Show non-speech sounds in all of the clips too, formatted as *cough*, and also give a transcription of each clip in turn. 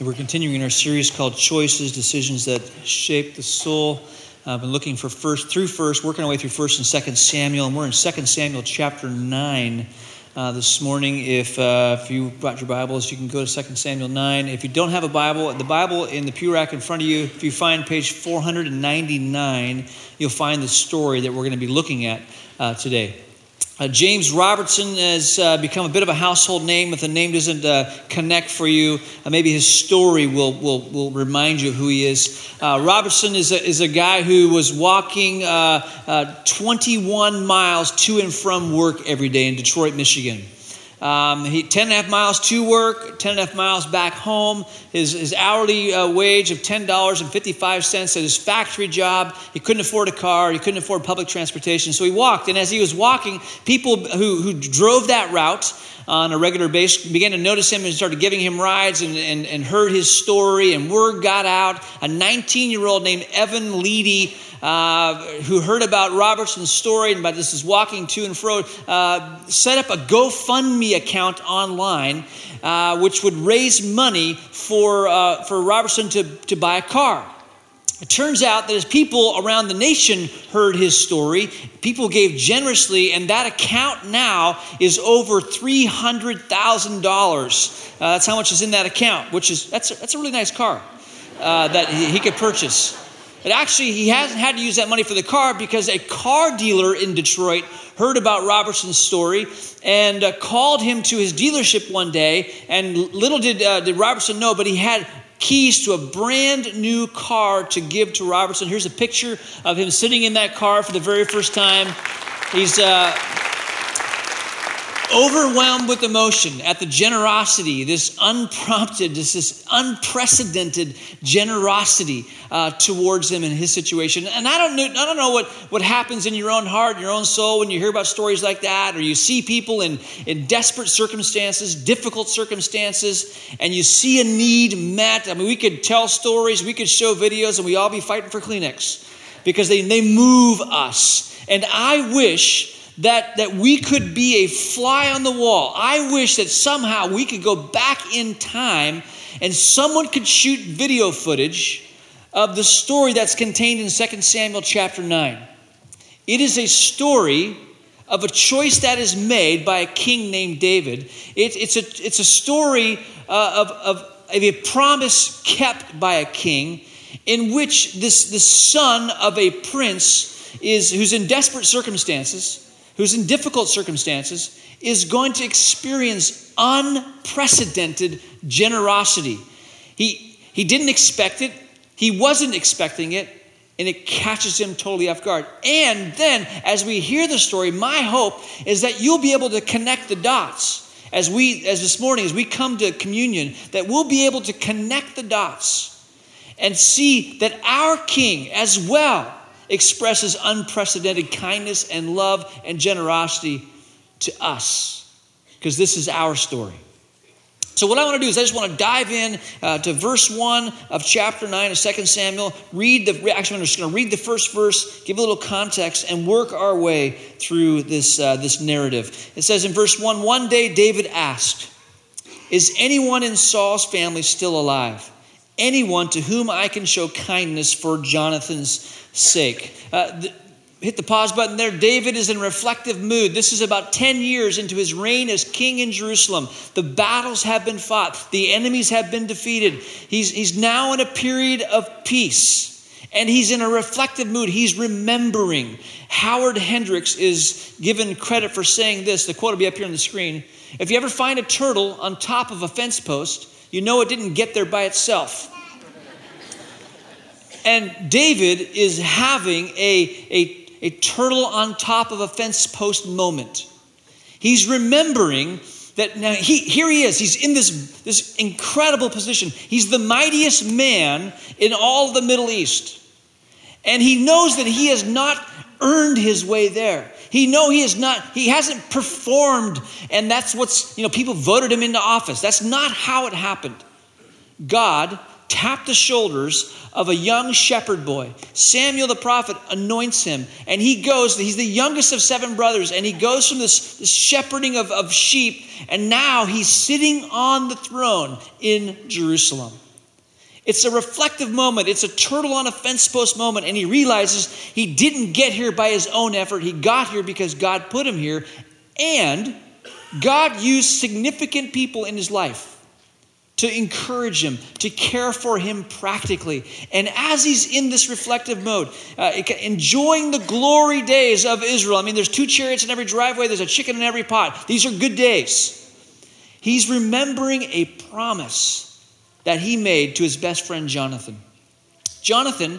We're continuing in our series called Choices, Decisions That Shape the Soul. I've been looking for first through first, working our way through first and second Samuel, and we're in second Samuel chapter nine uh, this morning. If uh, if you brought your Bibles, you can go to second Samuel nine. If you don't have a Bible, the Bible in the pew rack in front of you. If you find page 499, you'll find the story that we're going to be looking at uh, today. Uh, James Robertson has uh, become a bit of a household name. If the name doesn't uh, connect for you, uh, maybe his story will, will, will remind you who he is. Uh, Robertson is a, is a guy who was walking uh, 21 miles to and from work every day in Detroit, Michigan. Um, he, 10 and a half miles to work, 10 and a half miles back home. His, his hourly uh, wage of $10.55 at his factory job. He couldn't afford a car. He couldn't afford public transportation. So he walked. And as he was walking, people who, who drove that route on a regular basis began to notice him and started giving him rides and, and, and heard his story. And word got out. A 19 year old named Evan Leedy uh, who heard about Robertson's story and about this is walking to and fro, uh, set up a GoFundMe account online, uh, which would raise money for, uh, for Robertson to, to buy a car. It turns out that as people around the nation heard his story, people gave generously, and that account now is over $300,000. Uh, that's how much is in that account, which is, that's a, that's a really nice car uh, that he, he could purchase. Actually, he hasn't had to use that money for the car because a car dealer in Detroit heard about Robertson's story and uh, called him to his dealership one day. And little did, uh, did Robertson know, but he had keys to a brand new car to give to Robertson. Here's a picture of him sitting in that car for the very first time. He's. Uh, overwhelmed with emotion at the generosity, this unprompted, this, this unprecedented generosity uh, towards him in his situation. And I don't know, I don't know what, what happens in your own heart, your own soul when you hear about stories like that, or you see people in, in desperate circumstances, difficult circumstances, and you see a need met. I mean, we could tell stories, we could show videos, and we all be fighting for Kleenex because they, they move us. And I wish that, that we could be a fly on the wall. I wish that somehow we could go back in time and someone could shoot video footage of the story that's contained in 2 Samuel chapter 9. It is a story of a choice that is made by a king named David. It, it's, a, it's a story uh, of, of, of a promise kept by a king in which this, this son of a prince is who's in desperate circumstances who's in difficult circumstances is going to experience unprecedented generosity. He, he didn't expect it, he wasn't expecting it, and it catches him totally off guard. And then, as we hear the story, my hope is that you'll be able to connect the dots. As we, as this morning, as we come to communion, that we'll be able to connect the dots and see that our King, as well, expresses unprecedented kindness and love and generosity to us because this is our story. So, what I want to do is I just want to dive in uh, to verse 1 of chapter 9 of 2 Samuel. Read the, actually, I'm just going to read the first verse, give a little context, and work our way through this, uh, this narrative. It says in verse 1 One day David asked, Is anyone in Saul's family still alive? Anyone to whom I can show kindness for Jonathan's sake. Uh, hit the pause button there. David is in reflective mood. This is about 10 years into his reign as king in Jerusalem. The battles have been fought, the enemies have been defeated. He's, he's now in a period of peace. And he's in a reflective mood. He's remembering. Howard Hendricks is given credit for saying this. The quote will be up here on the screen. If you ever find a turtle on top of a fence post, you know it didn't get there by itself. And David is having a, a, a turtle on top of a fence post moment. He's remembering that now he, here he is. He's in this, this incredible position. He's the mightiest man in all the Middle East. And he knows that he has not earned his way there. He know he is not, he hasn't performed, and that's what's, you know, people voted him into office. That's not how it happened. God tapped the shoulders of a young shepherd boy. Samuel the prophet anoints him, and he goes, he's the youngest of seven brothers, and he goes from this, this shepherding of, of sheep, and now he's sitting on the throne in Jerusalem. It's a reflective moment. It's a turtle on a fence post moment. And he realizes he didn't get here by his own effort. He got here because God put him here. And God used significant people in his life to encourage him, to care for him practically. And as he's in this reflective mode, uh, enjoying the glory days of Israel, I mean, there's two chariots in every driveway, there's a chicken in every pot. These are good days. He's remembering a promise that he made to his best friend Jonathan. Jonathan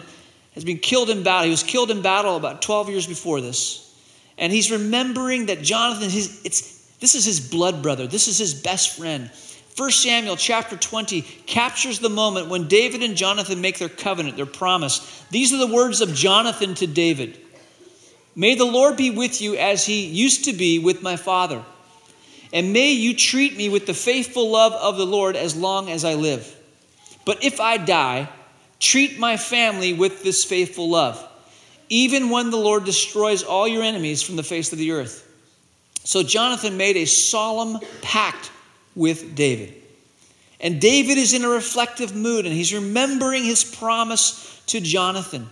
has been killed in battle. He was killed in battle about 12 years before this. And he's remembering that Jonathan, his, it's, this is his blood brother, this is his best friend. 1 Samuel chapter 20 captures the moment when David and Jonathan make their covenant, their promise. These are the words of Jonathan to David May the Lord be with you as he used to be with my father. And may you treat me with the faithful love of the Lord as long as I live. But if I die, treat my family with this faithful love, even when the Lord destroys all your enemies from the face of the earth. So Jonathan made a solemn pact with David. And David is in a reflective mood and he's remembering his promise to Jonathan.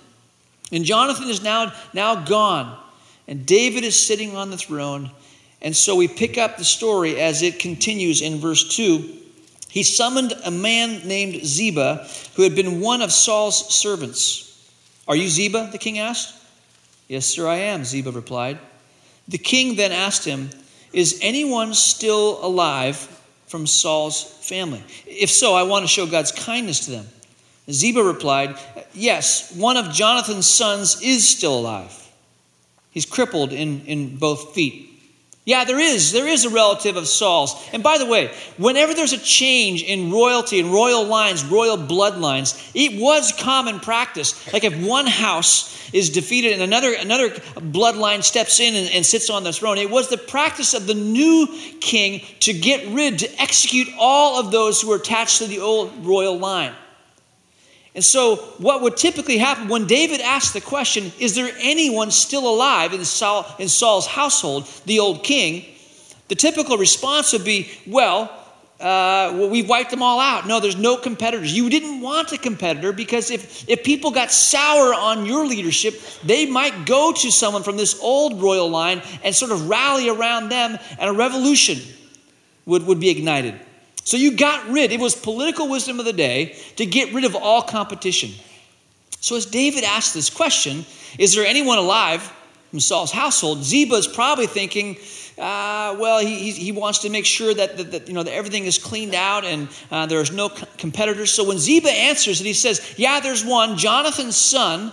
And Jonathan is now, now gone, and David is sitting on the throne. And so we pick up the story as it continues in verse 2. He summoned a man named Ziba, who had been one of Saul's servants. Are you Ziba? the king asked. Yes, sir, I am, Ziba replied. The king then asked him, Is anyone still alive from Saul's family? If so, I want to show God's kindness to them. Ziba replied, Yes, one of Jonathan's sons is still alive. He's crippled in, in both feet. Yeah, there is. There is a relative of Saul's. And by the way, whenever there's a change in royalty and royal lines, royal bloodlines, it was common practice. Like if one house is defeated and another, another bloodline steps in and, and sits on the throne, it was the practice of the new king to get rid, to execute all of those who were attached to the old royal line. And so, what would typically happen when David asked the question, Is there anyone still alive in, Saul, in Saul's household, the old king? The typical response would be, Well, uh, well, we've wiped them all out. No, there's no competitors. You didn't want a competitor because if, if people got sour on your leadership, they might go to someone from this old royal line and sort of rally around them, and a revolution would, would be ignited. So you got rid, it was political wisdom of the day to get rid of all competition. So as David asked this question, is there anyone alive from Saul's household? Ziba is probably thinking, uh, well, he, he wants to make sure that, that, that, you know, that everything is cleaned out and uh, there's no competitors. So when Ziba answers and he says, yeah, there's one, Jonathan's son,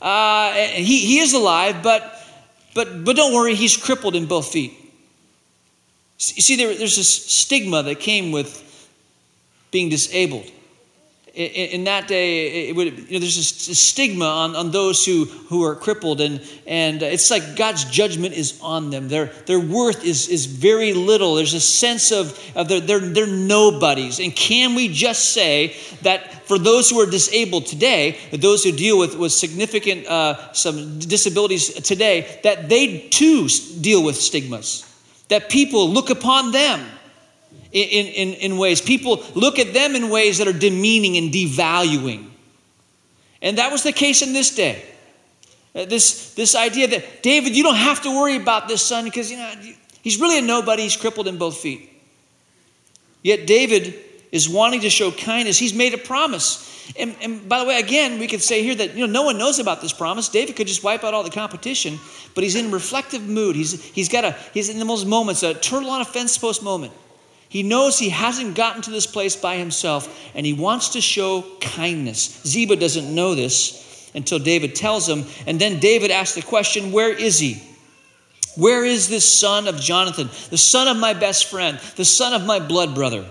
uh, he, he is alive, but, but, but don't worry, he's crippled in both feet. You see, there, there's this stigma that came with being disabled. In, in that day, it would, you know, there's a stigma on, on those who, who are crippled, and, and it's like God's judgment is on them. Their, their worth is, is very little. There's a sense of, of they're, they're, they're nobodies. And can we just say that for those who are disabled today, those who deal with, with significant uh, some disabilities today, that they too deal with stigmas? That people look upon them in, in, in ways. People look at them in ways that are demeaning and devaluing. And that was the case in this day. Uh, this, this idea that, David, you don't have to worry about this son because you know, he's really a nobody. He's crippled in both feet. Yet David is wanting to show kindness. He's made a promise. And, and, by the way, again, we could say here that you know no one knows about this promise. David could just wipe out all the competition, but he's in a reflective mood. He's, he's got a he's in the most moments, a turtle on a fence post moment. He knows he hasn't gotten to this place by himself, and he wants to show kindness. Ziba doesn't know this until David tells him, and then David asks the question, Where is he? Where is this son of Jonathan, the son of my best friend, the son of my blood brother?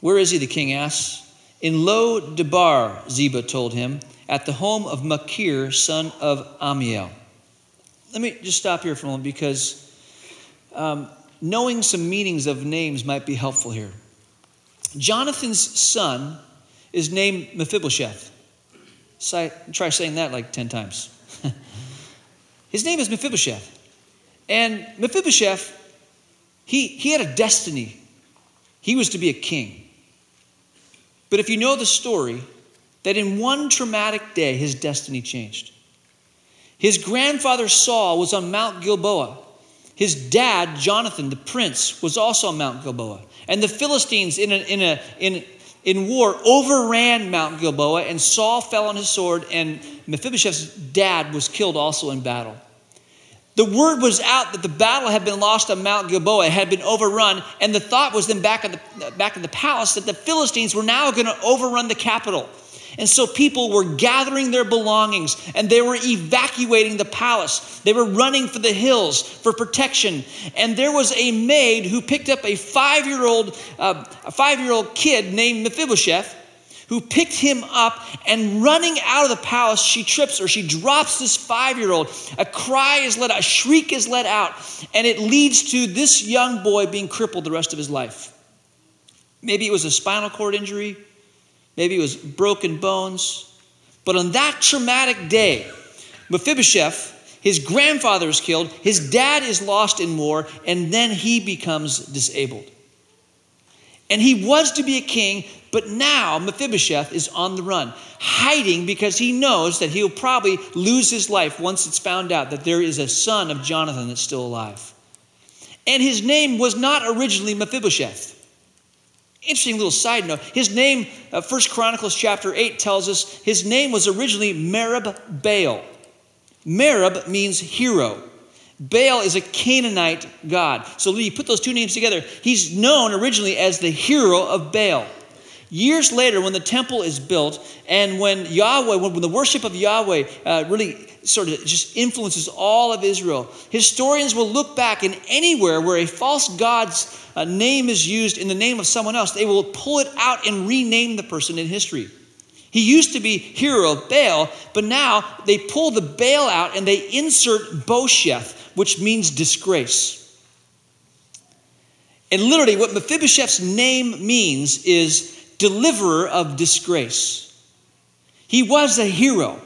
Where is he? The king asks. In Lo Debar, Ziba told him, at the home of Makir, son of Ammiel. Let me just stop here for a moment because um, knowing some meanings of names might be helpful here. Jonathan's son is named Mephibosheth. try saying that like 10 times. *laughs* His name is Mephibosheth. And Mephibosheth, he, he had a destiny. He was to be a king. But if you know the story, that in one traumatic day, his destiny changed. His grandfather Saul was on Mount Gilboa. His dad, Jonathan, the prince, was also on Mount Gilboa. And the Philistines, in, a, in, a, in, in war, overran Mount Gilboa, and Saul fell on his sword, and Mephibosheth's dad was killed also in battle. The word was out that the battle had been lost on Mount Gilboa, had been overrun, and the thought was then back in the, back in the palace that the Philistines were now going to overrun the capital. And so people were gathering their belongings and they were evacuating the palace. They were running for the hills for protection. And there was a maid who picked up a five year old uh, a five year old kid named Mephibosheth who picked him up and running out of the palace, she trips or she drops this five year old. A cry is let out, a shriek is let out, and it leads to this young boy being crippled the rest of his life. Maybe it was a spinal cord injury, maybe it was broken bones. But on that traumatic day, Mephibosheth, his grandfather is killed, his dad is lost in war, and then he becomes disabled. And he was to be a king, but now Mephibosheth is on the run, hiding because he knows that he'll probably lose his life once it's found out that there is a son of Jonathan that's still alive. And his name was not originally Mephibosheth. Interesting little side note. His name, uh, First Chronicles chapter 8 tells us his name was originally Merib Baal. Merib means hero. Baal is a Canaanite god. So you put those two names together. He's known originally as the hero of Baal. Years later, when the temple is built and when Yahweh, when, the worship of Yahweh uh, really sort of just influences all of Israel, historians will look back and anywhere where a false god's uh, name is used in the name of someone else, they will pull it out and rename the person in history. He used to be hero of Baal, but now they pull the Baal out and they insert Bosheth, which means disgrace. And literally, what Mephibosheth's name means is deliverer of disgrace. He was a hero,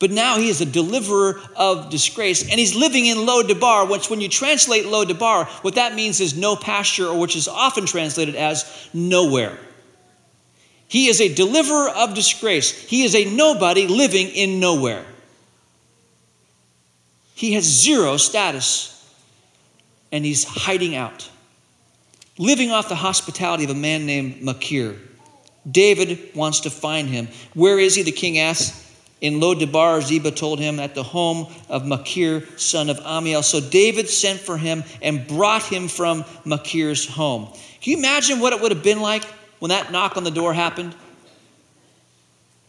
but now he is a deliverer of disgrace, and he's living in Lo Debar, which, when you translate Lo Debar, what that means is no pasture, or which is often translated as nowhere. He is a deliverer of disgrace. He is a nobody living in nowhere. He has zero status, and he's hiding out living off the hospitality of a man named Makir. David wants to find him. Where is he? The king asks. In Lo Debar, Ziba told him at the home of Makir, son of Ammiel. So David sent for him and brought him from Makir's home. Can you imagine what it would have been like when that knock on the door happened?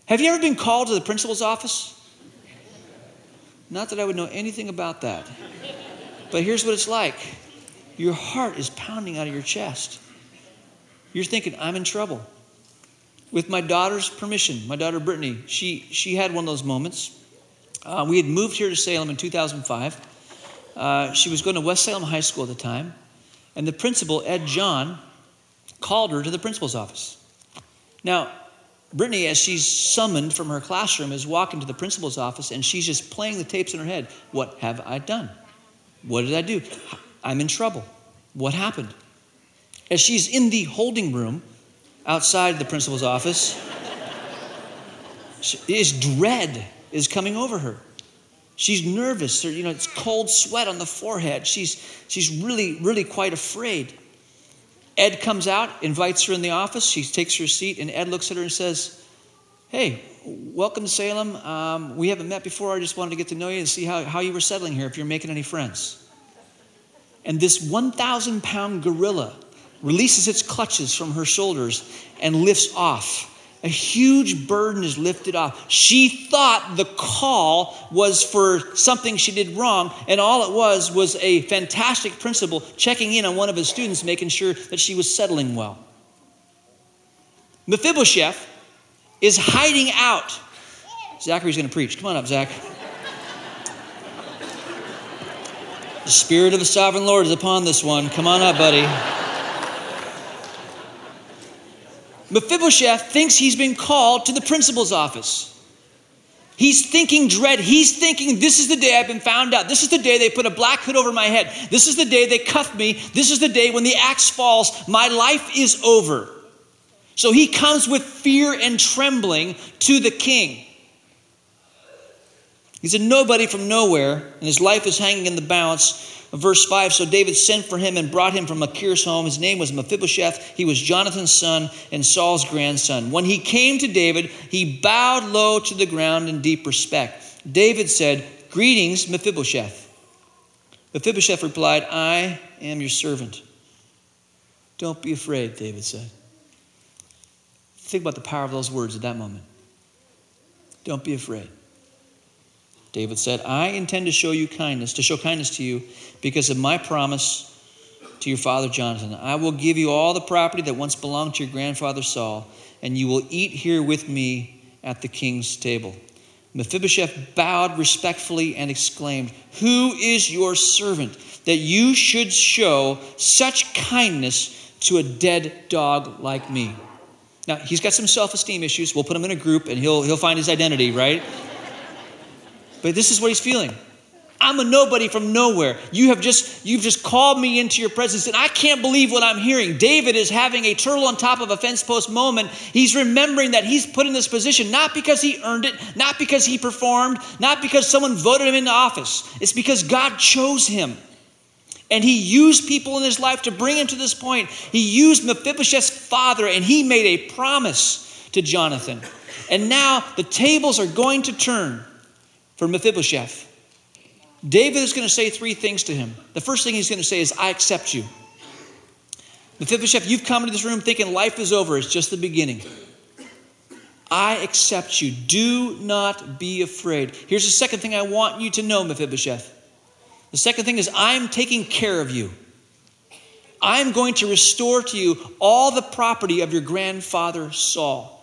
Have you ever been called to the principal's office? Not that I would know anything about that. But here's what it's like your heart is pounding out of your chest. You're thinking, I'm in trouble. With my daughter's permission, my daughter Brittany, she, she had one of those moments. Uh, we had moved here to Salem in 2005. Uh, she was going to West Salem High School at the time, and the principal, Ed John, called her to the principal's office. Now, Brittany, as she's summoned from her classroom, is walking to the principal's office and she's just playing the tapes in her head. What have I done? What did I do? I'm in trouble. What happened? As she's in the holding room outside the principal's office, is dread is coming over her. She's nervous. you know, it's cold sweat on the forehead. She's, she's really, really quite afraid. Ed comes out, invites her in the office. She takes her seat, and Ed looks at her and says, Hey, welcome to Salem. Um, we haven't met before. I just wanted to get to know you and see how, how you were settling here, if you're making any friends and this 1,000 pound gorilla releases its clutches from her shoulders and lifts off. A huge burden is lifted off. She thought the call was for something she did wrong, and all it was was a fantastic principal checking in on one of his students, making sure that she was settling well. Mephibosheth is hiding out. Zachary's going to preach. Come on up, Zach. The Spirit of the Sovereign Lord is upon this one. Come on up, buddy. Mephibosheth thinks he's been called to the principal's office. He's thinking dread. He's thinking, this is the day I've been found out. This is the day they put a black hood over my head. This is the day they cuff me. This is the day when the axe falls. My life is over. So he comes with fear and trembling to the king. He's a nobody from nowhere, and his life is hanging in the balance. Verse 5 So David sent for him and brought him from Machir's home. His name was Mephibosheth. He was Jonathan's son and Saul's grandson. When he came to David, he bowed low to the ground in deep respect. David said, Greetings, Mephibosheth. Mephibosheth replied, I am your servant. Don't be afraid, David said. Think about the power of those words at that moment. Don't be afraid. David said, I intend to show you kindness, to show kindness to you because of my promise to your father Jonathan. I will give you all the property that once belonged to your grandfather Saul, and you will eat here with me at the king's table. Mephibosheth bowed respectfully and exclaimed, Who is your servant that you should show such kindness to a dead dog like me? Now, he's got some self esteem issues. We'll put him in a group and he'll, he'll find his identity, right? But this is what he's feeling. I'm a nobody from nowhere. You have just you've just called me into your presence and I can't believe what I'm hearing. David is having a turtle on top of a fence post moment. He's remembering that he's put in this position not because he earned it, not because he performed, not because someone voted him into office. It's because God chose him. And he used people in his life to bring him to this point. He used Mephibosheth's father and he made a promise to Jonathan. And now the tables are going to turn for Mephibosheth. David is going to say three things to him. The first thing he's going to say is, I accept you. Mephibosheth, you've come into this room thinking life is over, it's just the beginning. I accept you. Do not be afraid. Here's the second thing I want you to know, Mephibosheth. The second thing is, I'm taking care of you. I'm going to restore to you all the property of your grandfather Saul.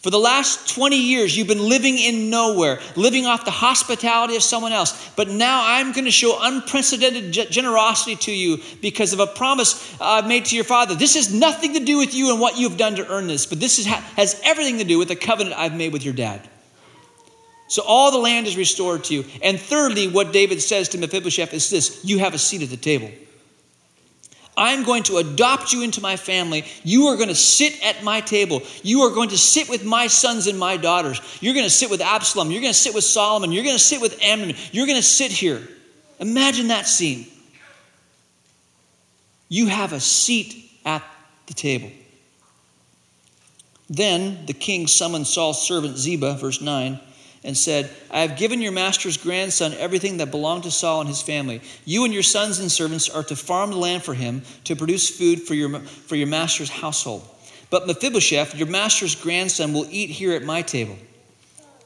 For the last 20 years, you've been living in nowhere, living off the hospitality of someone else. But now I'm going to show unprecedented generosity to you because of a promise I've made to your father. This has nothing to do with you and what you've done to earn this, but this is, has everything to do with the covenant I've made with your dad. So all the land is restored to you. And thirdly, what David says to Mephibosheth is this you have a seat at the table. I'm going to adopt you into my family. You are going to sit at my table. You are going to sit with my sons and my daughters. You're going to sit with Absalom. You're going to sit with Solomon. You're going to sit with Amnon. You're going to sit here. Imagine that scene. You have a seat at the table. Then the king summoned Saul's servant Ziba, verse 9 and said, I have given your master's grandson everything that belonged to Saul and his family. You and your sons and servants are to farm the land for him to produce food for your, for your master's household. But Mephibosheth, your master's grandson, will eat here at my table.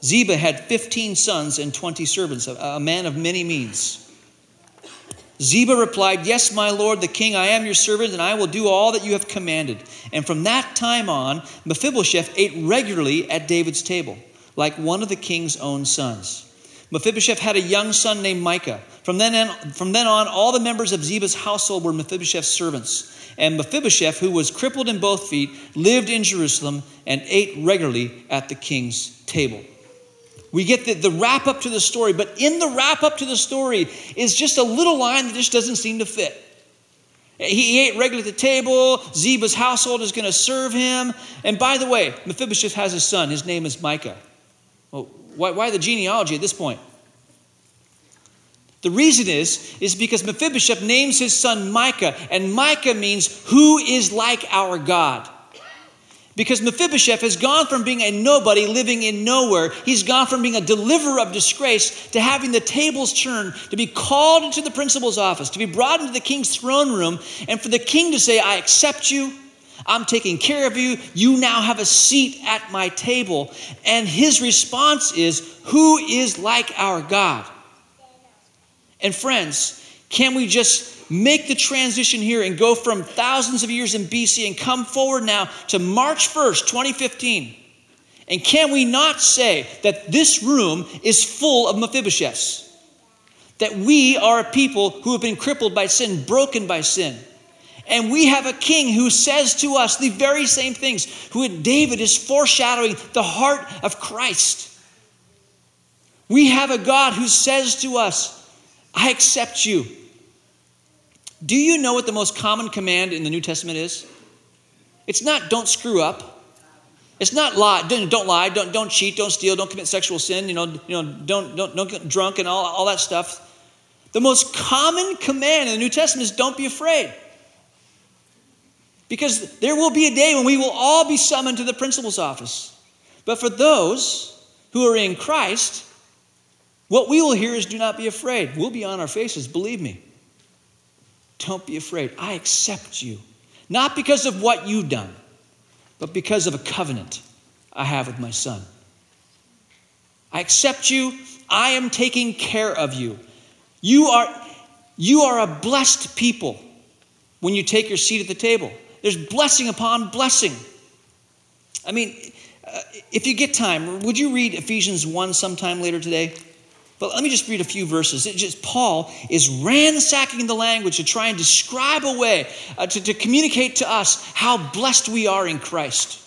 Ziba had 15 sons and 20 servants, a, a man of many means. Ziba replied, Yes, my lord, the king, I am your servant, and I will do all that you have commanded. And from that time on, Mephibosheth ate regularly at David's table like one of the king's own sons. Mephibosheth had a young son named Micah. From then, on, from then on, all the members of Ziba's household were Mephibosheth's servants. And Mephibosheth, who was crippled in both feet, lived in Jerusalem and ate regularly at the king's table. We get the, the wrap up to the story, but in the wrap up to the story is just a little line that just doesn't seem to fit. He ate regularly at the table. Ziba's household is going to serve him. And by the way, Mephibosheth has a son. His name is Micah. Well, why, why the genealogy at this point? The reason is, is because Mephibosheth names his son Micah, and Micah means who is like our God. Because Mephibosheth has gone from being a nobody living in nowhere, he's gone from being a deliverer of disgrace to having the tables turned, to be called into the principal's office, to be brought into the king's throne room, and for the king to say, I accept you, I'm taking care of you. You now have a seat at my table. And his response is, Who is like our God? And friends, can we just make the transition here and go from thousands of years in BC and come forward now to March 1st, 2015? And can we not say that this room is full of Mephibosheths? That we are a people who have been crippled by sin, broken by sin and we have a king who says to us the very same things, who in David is foreshadowing the heart of Christ. We have a God who says to us, I accept you. Do you know what the most common command in the New Testament is? It's not don't screw up. It's not lie. Don't, don't lie. Don't, don't cheat. Don't steal. Don't commit sexual sin. You know, you know don't, don't, don't get drunk and all, all that stuff. The most common command in the New Testament is don't be afraid. Because there will be a day when we will all be summoned to the principal's office. But for those who are in Christ, what we will hear is do not be afraid. We'll be on our faces, believe me. Don't be afraid. I accept you. Not because of what you've done, but because of a covenant I have with my son. I accept you. I am taking care of you. You are, you are a blessed people when you take your seat at the table. There's blessing upon blessing. I mean, uh, if you get time, would you read Ephesians 1 sometime later today? But let me just read a few verses. It just Paul is ransacking the language to try and describe a way uh, to, to communicate to us how blessed we are in Christ.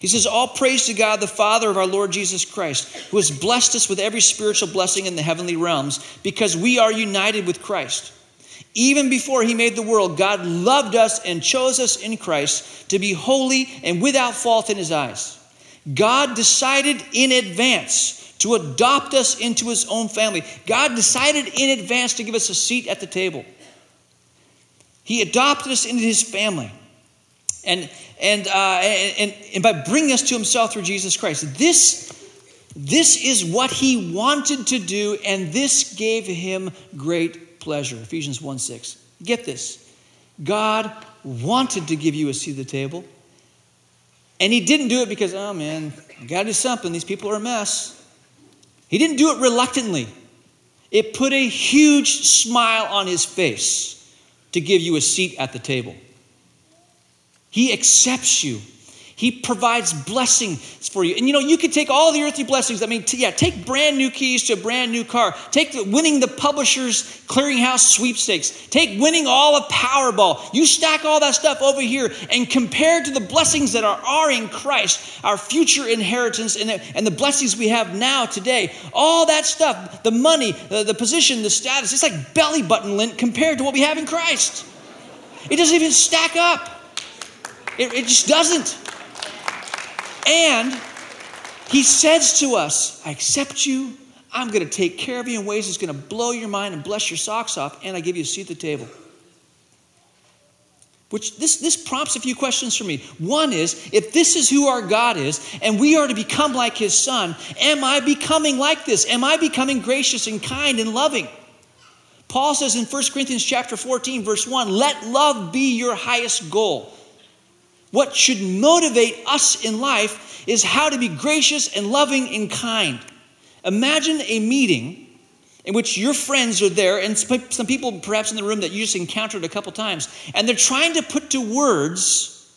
He says, All praise to God, the Father of our Lord Jesus Christ, who has blessed us with every spiritual blessing in the heavenly realms because we are united with Christ. Even before he made the world, God loved us and chose us in Christ to be holy and without fault in his eyes. God decided in advance to adopt us into his own family. God decided in advance to give us a seat at the table. He adopted us into his family. And, and, uh, and, and by bringing us to himself through Jesus Christ. This, this is what he wanted to do, and this gave him great pleasure. Ephesians 1 6. Get this. God wanted to give you a seat at the table. And he didn't do it because, oh man, I gotta do something. These people are a mess. He didn't do it reluctantly. It put a huge smile on his face to give you a seat at the table. He accepts you. He provides blessings for you. And you know, you could take all the earthly blessings. I mean, t- yeah, take brand new keys to a brand new car. Take the, winning the publisher's clearinghouse sweepstakes. Take winning all of Powerball. You stack all that stuff over here and compare to the blessings that are, are in Christ, our future inheritance, and the, and the blessings we have now today. All that stuff, the money, the, the position, the status, it's like belly button lint compared to what we have in Christ. It doesn't even stack up. It, it just doesn't. And he says to us, I accept you. I'm going to take care of you in ways that's going to blow your mind and bless your socks off, and I give you a seat at the table. Which this, this prompts a few questions for me. One is if this is who our God is, and we are to become like his son, am I becoming like this? Am I becoming gracious and kind and loving? Paul says in 1 Corinthians chapter 14, verse 1, let love be your highest goal. What should motivate us in life is how to be gracious and loving and kind. Imagine a meeting in which your friends are there, and some people perhaps in the room that you just encountered a couple times, and they're trying to put to words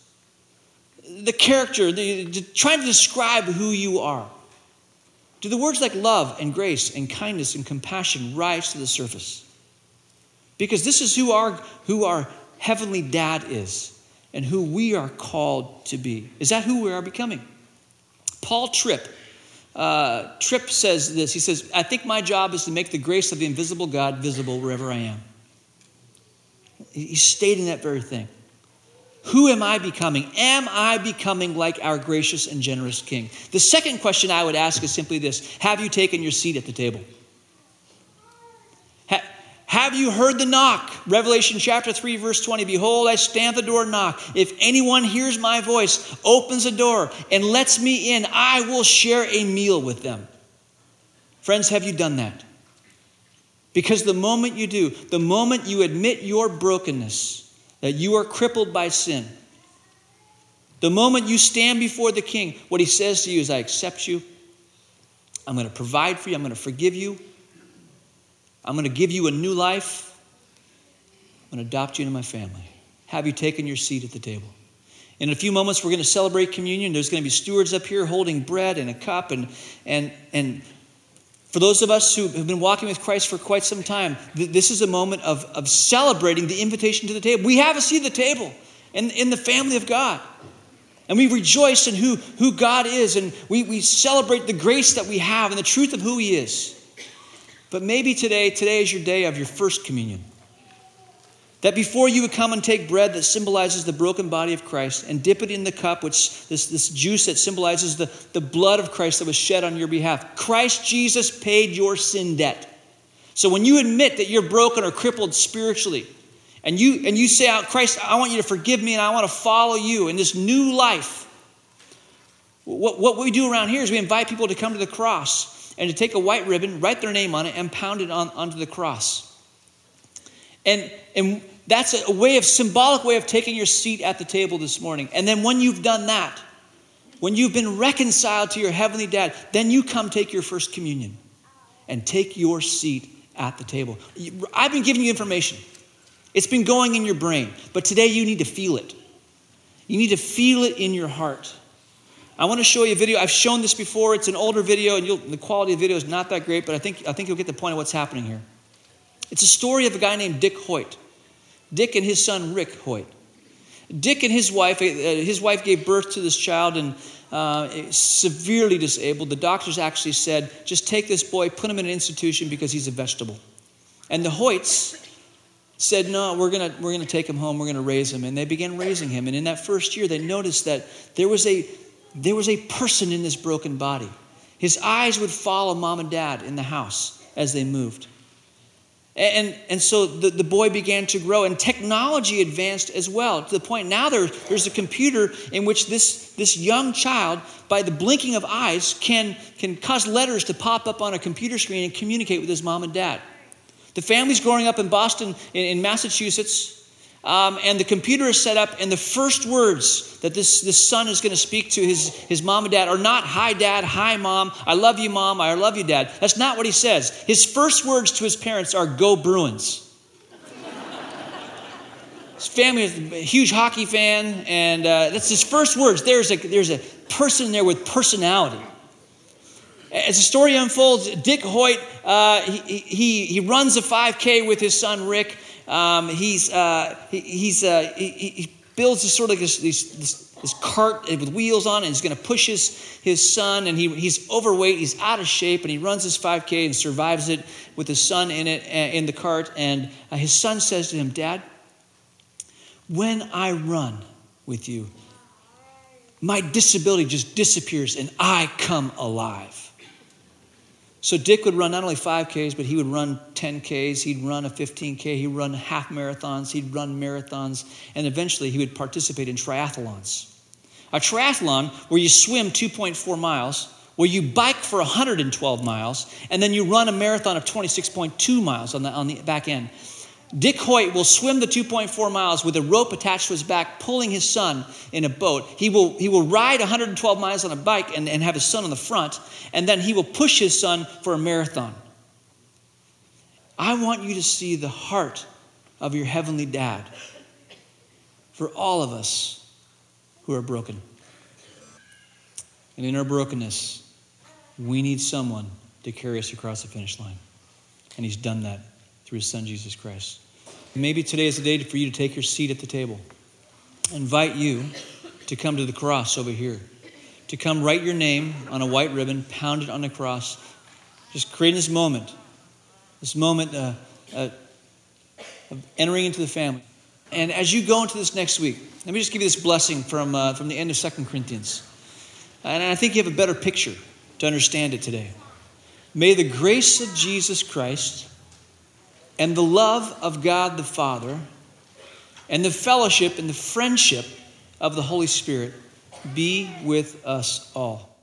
the character, the, trying to describe who you are. Do the words like love and grace and kindness and compassion rise to the surface? Because this is who our, who our heavenly dad is and who we are called to be. Is that who we are becoming? Paul Tripp. Uh, Tripp says this. He says, I think my job is to make the grace of the invisible God visible wherever I am. He's stating that very thing. Who am I becoming? Am I becoming like our gracious and generous King? The second question I would ask is simply this Have you taken your seat at the table? Have you heard the knock? Revelation chapter 3, verse 20. Behold, I stand at the door and knock. If anyone hears my voice, opens the door, and lets me in, I will share a meal with them. Friends, have you done that? Because the moment you do, the moment you admit your brokenness, that you are crippled by sin, the moment you stand before the king, what he says to you is, I accept you. I'm going to provide for you. I'm going to forgive you. I'm going to give you a new life. I'm going to adopt you into my family. Have you taken your seat at the table? In a few moments, we're going to celebrate communion. There's going to be stewards up here holding bread and a cup. And, and, and for those of us who have been walking with Christ for quite some time, th- this is a moment of, of celebrating the invitation to the table. We have a seat at the table in, in the family of God. And we rejoice in who, who God is, and we, we celebrate the grace that we have and the truth of who He is. But maybe today, today is your day of your first communion. that before you would come and take bread that symbolizes the broken body of Christ and dip it in the cup, which this, this juice that symbolizes the, the blood of Christ that was shed on your behalf. Christ Jesus paid your sin debt. So when you admit that you're broken or crippled spiritually, and you and you say out, Christ, I want you to forgive me and I want to follow you in this new life. What, what we do around here is we invite people to come to the cross and to take a white ribbon, write their name on it, and pound it on, onto the cross. And, and that's a way of symbolic way of taking your seat at the table this morning. And then when you've done that, when you've been reconciled to your heavenly dad, then you come take your first communion and take your seat at the table. I've been giving you information. It's been going in your brain, but today you need to feel it. You need to feel it in your heart. I want to show you a video. I've shown this before. It's an older video, and the quality of the video is not that great, but I think, I think you'll get the point of what's happening here. It's a story of a guy named Dick Hoyt. Dick and his son Rick Hoyt. Dick and his wife, uh, his wife gave birth to this child and uh, severely disabled. The doctors actually said, just take this boy, put him in an institution because he's a vegetable. And the Hoyts said, no, we're going we're gonna take him home, we're going to raise him. And they began raising him. And in that first year, they noticed that there was a, there was a person in this broken body. His eyes would follow mom and dad in the house as they moved. And, and so the, the boy began to grow, and technology advanced as well to the point now there, there's a computer in which this, this young child, by the blinking of eyes, can, can cause letters to pop up on a computer screen and communicate with his mom and dad. The family's growing up in Boston, in, in Massachusetts, um, and the computer is set up, and the first words that this, this son is going to speak to his, his mom and dad are not, Hi, dad, hi, mom, I love you, mom, I love you, dad. That's not what he says. His first words to his parents are, Go Bruins. his family is a huge hockey fan, and uh, that's his first words. There's a, there's a person there with personality. As the story unfolds, Dick Hoyt, uh, he, he, he runs a 5K with his son Rick. Um, he's, uh, he, he's, uh, he, he, builds this sort of this, this, this cart with wheels on it. And he's going to push his, his son, and he, he's overweight. He's out of shape, and he runs his 5K and survives it with his son in it uh, in the cart. And uh, his son says to him, "Dad, when I run with you, my disability just disappears, and I come alive." So Dick would run not only 5Ks, but he would run 10Ks, he'd run a 15K, he'd run half marathons, he'd run marathons, and eventually he would participate in triathlons. A triathlon where you swim 2.4 miles, where you bike for 112 miles, and then you run a marathon of 26.2 miles on the, on the back end. Dick Hoyt will swim the 2.4 miles with a rope attached to his back, pulling his son in a boat. He will, he will ride 112 miles on a bike and, and have his son on the front, and then he will push his son for a marathon. I want you to see the heart of your heavenly dad for all of us who are broken. And in our brokenness, we need someone to carry us across the finish line. And he's done that through his son, Jesus Christ. Maybe today is the day for you to take your seat at the table. I invite you to come to the cross over here, to come write your name on a white ribbon, pound it on the cross. Just create this moment, this moment uh, uh, of entering into the family. And as you go into this next week, let me just give you this blessing from, uh, from the end of Second Corinthians. And I think you have a better picture to understand it today. May the grace of Jesus Christ and the love of God the Father and the fellowship and the friendship of the Holy Spirit be with us all.